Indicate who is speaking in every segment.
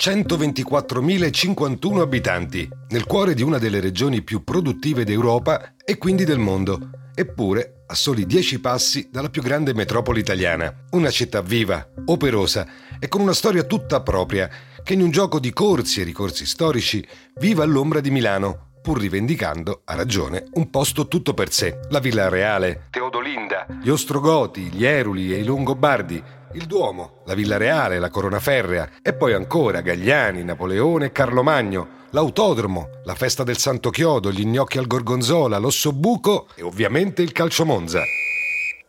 Speaker 1: 124.051 abitanti, nel cuore di una delle regioni più produttive d'Europa e quindi del mondo, eppure a soli 10 passi dalla più grande metropoli italiana. Una città viva, operosa e con una storia tutta propria, che in un gioco di corsi e ricorsi storici vive all'ombra di Milano, pur rivendicando, a ragione, un posto tutto per sé. La Villa Reale, Teodolinda, gli Ostrogoti, gli Eruli e i Longobardi, il Duomo, la Villa Reale, la Corona Ferrea e poi ancora Gagliani, Napoleone e Carlo Magno, l'autodromo, la festa del Santo Chiodo, gli gnocchi al gorgonzola, l'ossobuco e ovviamente il calcio Monza.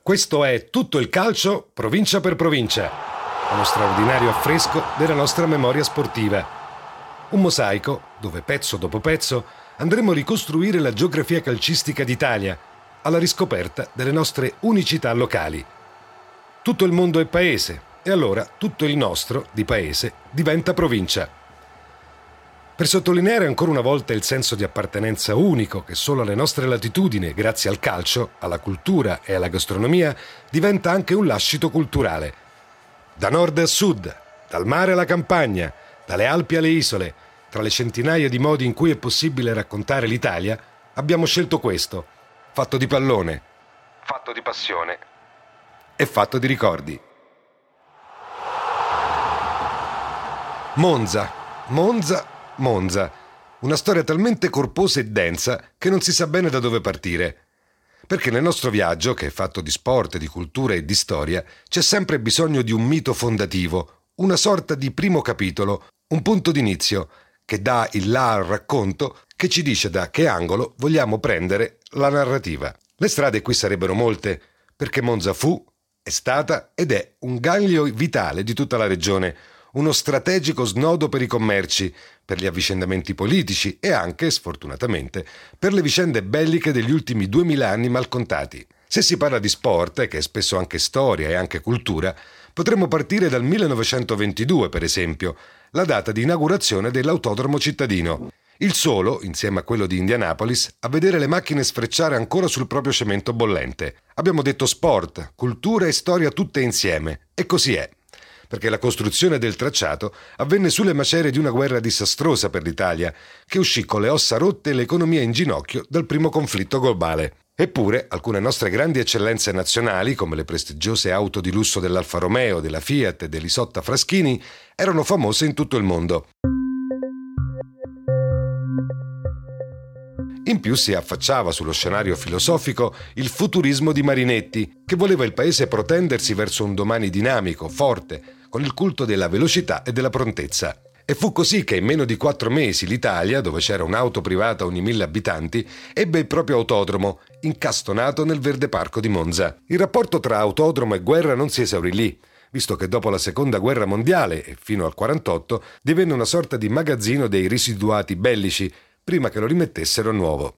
Speaker 1: Questo è tutto il calcio provincia per provincia, uno straordinario affresco della nostra memoria sportiva. Un mosaico dove pezzo dopo pezzo andremo a ricostruire la geografia calcistica d'Italia alla riscoperta delle nostre unicità locali. Tutto il mondo è paese e allora tutto il nostro, di paese, diventa provincia. Per sottolineare ancora una volta il senso di appartenenza unico che solo alle nostre latitudini, grazie al calcio, alla cultura e alla gastronomia, diventa anche un lascito culturale. Da nord a sud, dal mare alla campagna, dalle Alpi alle isole, tra le centinaia di modi in cui è possibile raccontare l'Italia, abbiamo scelto questo, fatto di pallone, fatto di passione è fatto di ricordi. Monza, Monza, Monza. Una storia talmente corposa e densa che non si sa bene da dove partire. Perché nel nostro viaggio, che è fatto di sport, di cultura e di storia, c'è sempre bisogno di un mito fondativo, una sorta di primo capitolo, un punto d'inizio, che dà il là al racconto, che ci dice da che angolo vogliamo prendere la narrativa. Le strade qui sarebbero molte, perché Monza fu, è stata ed è un ganglio vitale di tutta la regione, uno strategico snodo per i commerci, per gli avvicendamenti politici e anche, sfortunatamente, per le vicende belliche degli ultimi duemila anni malcontati. Se si parla di sport, che è spesso anche storia e anche cultura, potremmo partire dal 1922, per esempio, la data di inaugurazione dell'autodromo cittadino. Il solo, insieme a quello di Indianapolis, a vedere le macchine sfrecciare ancora sul proprio cemento bollente. Abbiamo detto sport, cultura e storia tutte insieme, e così è. Perché la costruzione del tracciato avvenne sulle macerie di una guerra disastrosa per l'Italia, che uscì con le ossa rotte e l'economia in ginocchio dal primo conflitto globale. Eppure, alcune nostre grandi eccellenze nazionali, come le prestigiose auto di lusso dell'Alfa Romeo, della Fiat e dell'Isotta Fraschini, erano famose in tutto il mondo. In più si affacciava sullo scenario filosofico il futurismo di Marinetti, che voleva il paese protendersi verso un domani dinamico, forte, con il culto della velocità e della prontezza. E fu così che in meno di quattro mesi l'Italia, dove c'era un'auto privata ogni mille abitanti, ebbe il proprio autodromo, incastonato nel verde parco di Monza. Il rapporto tra autodromo e guerra non si esaurì lì visto che dopo la seconda guerra mondiale e fino al 48 divenne una sorta di magazzino dei residuati bellici prima che lo rimettessero a nuovo.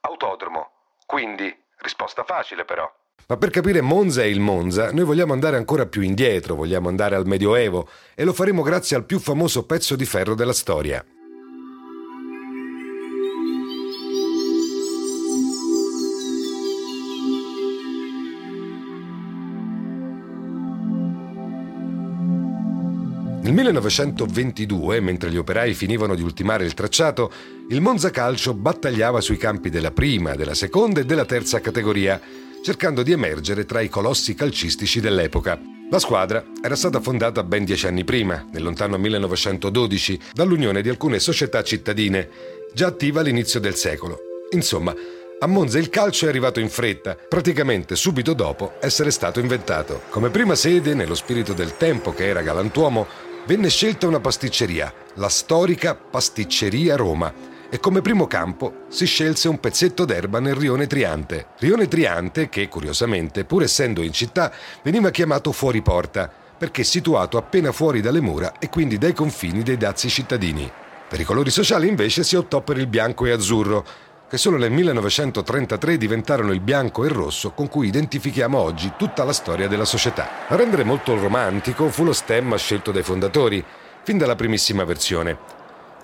Speaker 1: Autodromo. Quindi, risposta facile però. Ma per capire Monza e il Monza, noi vogliamo andare ancora più indietro, vogliamo andare al Medioevo e lo faremo grazie al più famoso pezzo di ferro della storia. Nel 1922, mentre gli operai finivano di ultimare il tracciato, il Monza Calcio battagliava sui campi della prima, della seconda e della terza categoria, cercando di emergere tra i colossi calcistici dell'epoca. La squadra era stata fondata ben dieci anni prima, nel lontano 1912, dall'unione di alcune società cittadine, già attiva all'inizio del secolo. Insomma, a Monza il calcio è arrivato in fretta, praticamente subito dopo essere stato inventato. Come prima sede, nello spirito del tempo che era galantuomo, venne scelta una pasticceria, la storica Pasticceria Roma, e come primo campo si scelse un pezzetto d'erba nel rione Triante. Rione Triante che, curiosamente, pur essendo in città, veniva chiamato fuori porta, perché situato appena fuori dalle mura e quindi dai confini dei dazi cittadini. Per i colori sociali invece si optò per il bianco e azzurro, che solo nel 1933 diventarono il bianco e il rosso con cui identifichiamo oggi tutta la storia della società. A rendere molto romantico fu lo stemma scelto dai fondatori, fin dalla primissima versione.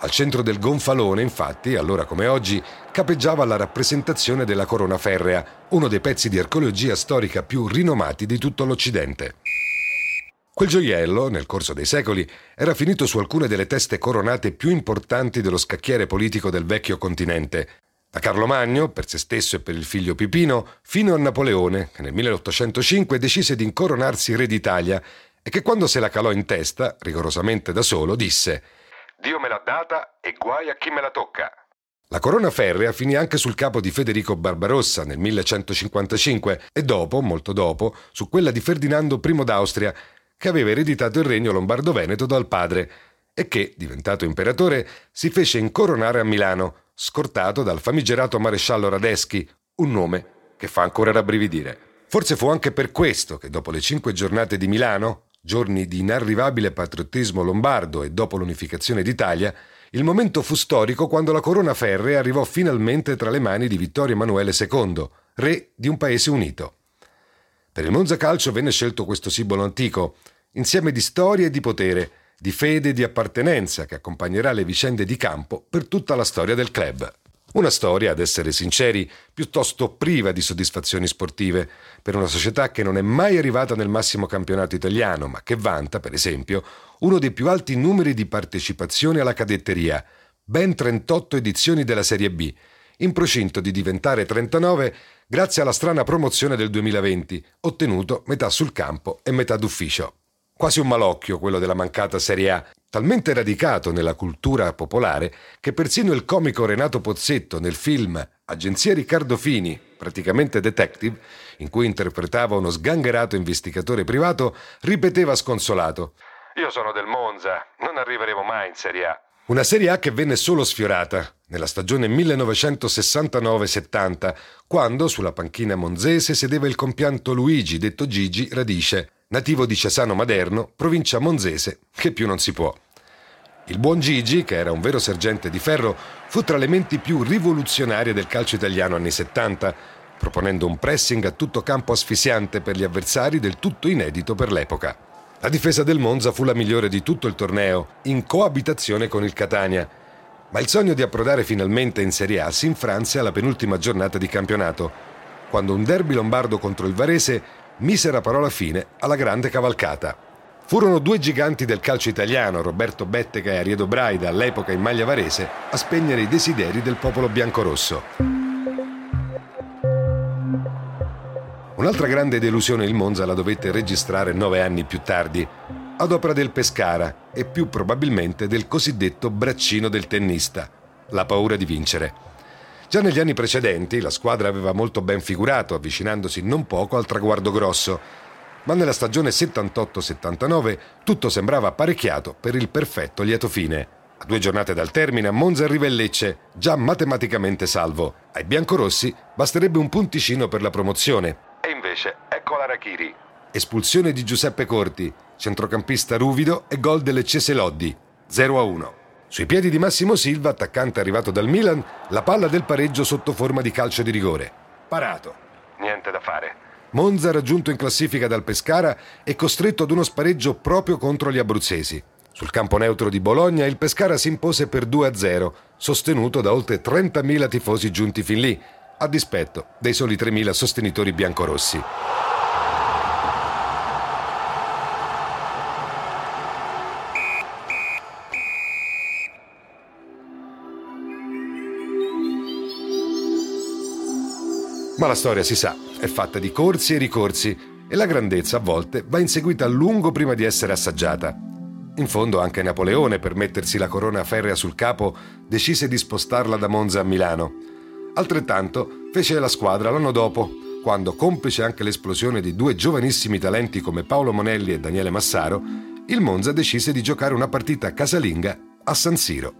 Speaker 1: Al centro del gonfalone, infatti, allora come oggi, capeggiava la rappresentazione della corona ferrea, uno dei pezzi di archeologia storica più rinomati di tutto l'Occidente. Quel gioiello, nel corso dei secoli, era finito su alcune delle teste coronate più importanti dello scacchiere politico del vecchio continente, da Carlo Magno, per se stesso e per il figlio Pipino, fino a Napoleone, che nel 1805 decise di incoronarsi re d'Italia e che quando se la calò in testa, rigorosamente da solo, disse Dio me l'ha data e guai a chi me la tocca. La corona ferrea finì anche sul capo di Federico Barbarossa nel 1155 e dopo, molto dopo, su quella di Ferdinando I d'Austria, che aveva ereditato il regno lombardo-veneto dal padre e che, diventato imperatore, si fece incoronare a Milano, scortato dal famigerato maresciallo Radeschi, un nome che fa ancora rabbrividire. Forse fu anche per questo che dopo le cinque giornate di Milano, giorni di inarrivabile patriottismo lombardo e dopo l'unificazione d'Italia, il momento fu storico quando la corona ferrea arrivò finalmente tra le mani di Vittorio Emanuele II, re di un paese unito. Per il Monza Calcio venne scelto questo simbolo antico, insieme di storia e di potere, di fede e di appartenenza che accompagnerà le vicende di campo per tutta la storia del club. Una storia, ad essere sinceri, piuttosto priva di soddisfazioni sportive, per una società che non è mai arrivata nel massimo campionato italiano, ma che vanta, per esempio, uno dei più alti numeri di partecipazione alla cadetteria, ben 38 edizioni della Serie B, in procinto di diventare 39 grazie alla strana promozione del 2020, ottenuto metà sul campo e metà d'ufficio. Quasi un malocchio quello della mancata Serie A, talmente radicato nella cultura popolare che persino il comico Renato Pozzetto nel film Agenzia Riccardo Fini, praticamente detective, in cui interpretava uno sgangherato investigatore privato, ripeteva sconsolato: Io sono del Monza, non arriveremo mai in Serie A. Una Serie A che venne solo sfiorata nella stagione 1969-70, quando sulla panchina monzese sedeva il compianto Luigi, detto Gigi Radice, nativo di Cesano Maderno, provincia monzese, che più non si può. Il buon Gigi, che era un vero sergente di ferro, fu tra le menti più rivoluzionarie del calcio italiano anni 70, proponendo un pressing a tutto campo asfissiante per gli avversari del tutto inedito per l'epoca. La difesa del Monza fu la migliore di tutto il torneo, in coabitazione con il Catania, ma il sogno di approdare finalmente in Serie A si infranse alla penultima giornata di campionato, quando un derby lombardo contro il Varese misera parola fine alla grande cavalcata. Furono due giganti del calcio italiano, Roberto Bettega e Ariedo Braida, all'epoca in maglia varese, a spegnere i desideri del popolo biancorosso. Un'altra grande delusione il Monza la dovette registrare nove anni più tardi, ad opera del Pescara e più probabilmente del cosiddetto braccino del tennista, la paura di vincere. Già negli anni precedenti la squadra aveva molto ben figurato, avvicinandosi non poco al traguardo grosso, ma nella stagione 78-79 tutto sembrava apparecchiato per il perfetto lieto fine. A due giornate dal termine a Monza arriva il Lecce, già matematicamente salvo. Ai biancorossi basterebbe un punticino per la promozione. E invece ecco la Rachiri. Espulsione di Giuseppe Corti, centrocampista ruvido e gol del Cese Loddi, 0-1. Sui piedi di Massimo Silva, attaccante arrivato dal Milan, la palla del pareggio sotto forma di calcio di rigore. Parato. Niente da fare. Monza raggiunto in classifica dal Pescara e costretto ad uno spareggio proprio contro gli abruzzesi. Sul campo neutro di Bologna il Pescara si impose per 2-0, sostenuto da oltre 30.000 tifosi giunti fin lì, a dispetto dei soli 3.000 sostenitori biancorossi. Ma la storia, si sa, è fatta di corsi e ricorsi e la grandezza a volte va inseguita a lungo prima di essere assaggiata. In fondo anche Napoleone, per mettersi la corona ferrea sul capo, decise di spostarla da Monza a Milano. Altrettanto fece la squadra l'anno dopo, quando, complice anche l'esplosione di due giovanissimi talenti come Paolo Monelli e Daniele Massaro, il Monza decise di giocare una partita casalinga a San Siro.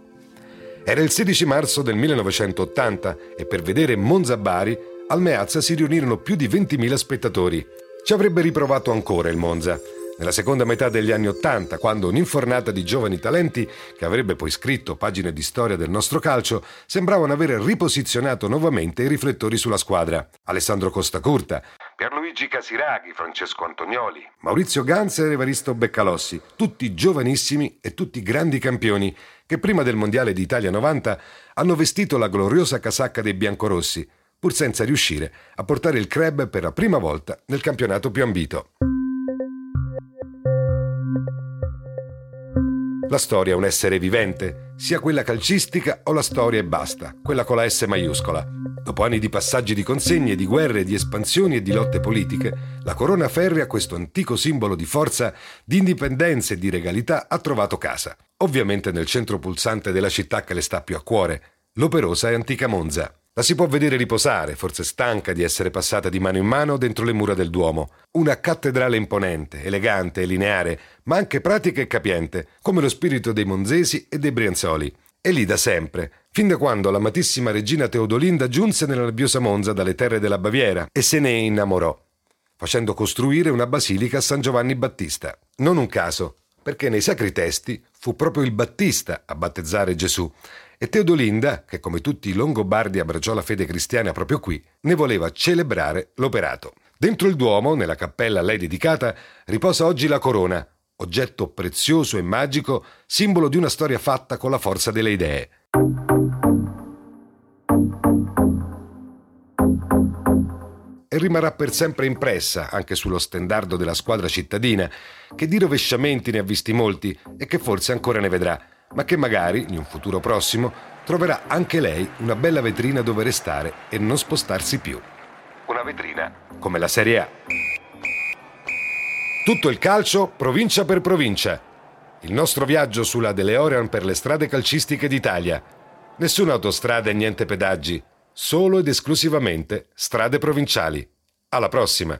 Speaker 1: Era il 16 marzo del 1980 e per vedere Monza-Bari al Meazza si riunirono più di 20.000 spettatori. Ci avrebbe riprovato ancora il Monza, Nella seconda metà degli anni Ottanta, quando un'infornata di giovani talenti, che avrebbe poi scritto pagine di storia del nostro calcio, sembravano aver riposizionato nuovamente i riflettori sulla squadra. Alessandro Costa Curta, Pierluigi Casiraghi, Francesco Antonioli, Maurizio Ganza e Evaristo Beccalossi, tutti giovanissimi e tutti grandi campioni, che prima del Mondiale d'Italia 90 hanno vestito la gloriosa casacca dei biancorossi, pur senza riuscire a portare il club per la prima volta nel campionato più ambito. La storia è un essere vivente, sia quella calcistica o la storia e basta, quella con la S maiuscola. Dopo anni di passaggi di consegne, di guerre, di espansioni e di lotte politiche, la corona ferrea, questo antico simbolo di forza, di indipendenza e di regalità, ha trovato casa. Ovviamente nel centro pulsante della città che le sta più a cuore, l'operosa e antica Monza. La si può vedere riposare, forse stanca di essere passata di mano in mano dentro le mura del Duomo. Una cattedrale imponente, elegante e lineare, ma anche pratica e capiente, come lo spirito dei Monzesi e dei Brianzoli. E lì da sempre, fin da quando l'amatissima regina Teodolinda giunse nella nebbiosa Monza dalle terre della Baviera e se ne innamorò, facendo costruire una basilica a San Giovanni Battista. Non un caso, perché nei sacri testi fu proprio il Battista a battezzare Gesù e Teodolinda, che come tutti i Longobardi abbracciò la fede cristiana proprio qui, ne voleva celebrare l'operato. Dentro il Duomo, nella cappella a lei dedicata, riposa oggi la corona, oggetto prezioso e magico, simbolo di una storia fatta con la forza delle idee. E rimarrà per sempre impressa anche sullo stendardo della squadra cittadina, che di rovesciamenti ne ha visti molti e che forse ancora ne vedrà ma che magari, in un futuro prossimo, troverà anche lei una bella vetrina dove restare e non spostarsi più. Una vetrina come la Serie A. Tutto il calcio, provincia per provincia. Il nostro viaggio sulla DeLorean per le strade calcistiche d'Italia. Nessuna autostrada e niente pedaggi, solo ed esclusivamente strade provinciali. Alla prossima!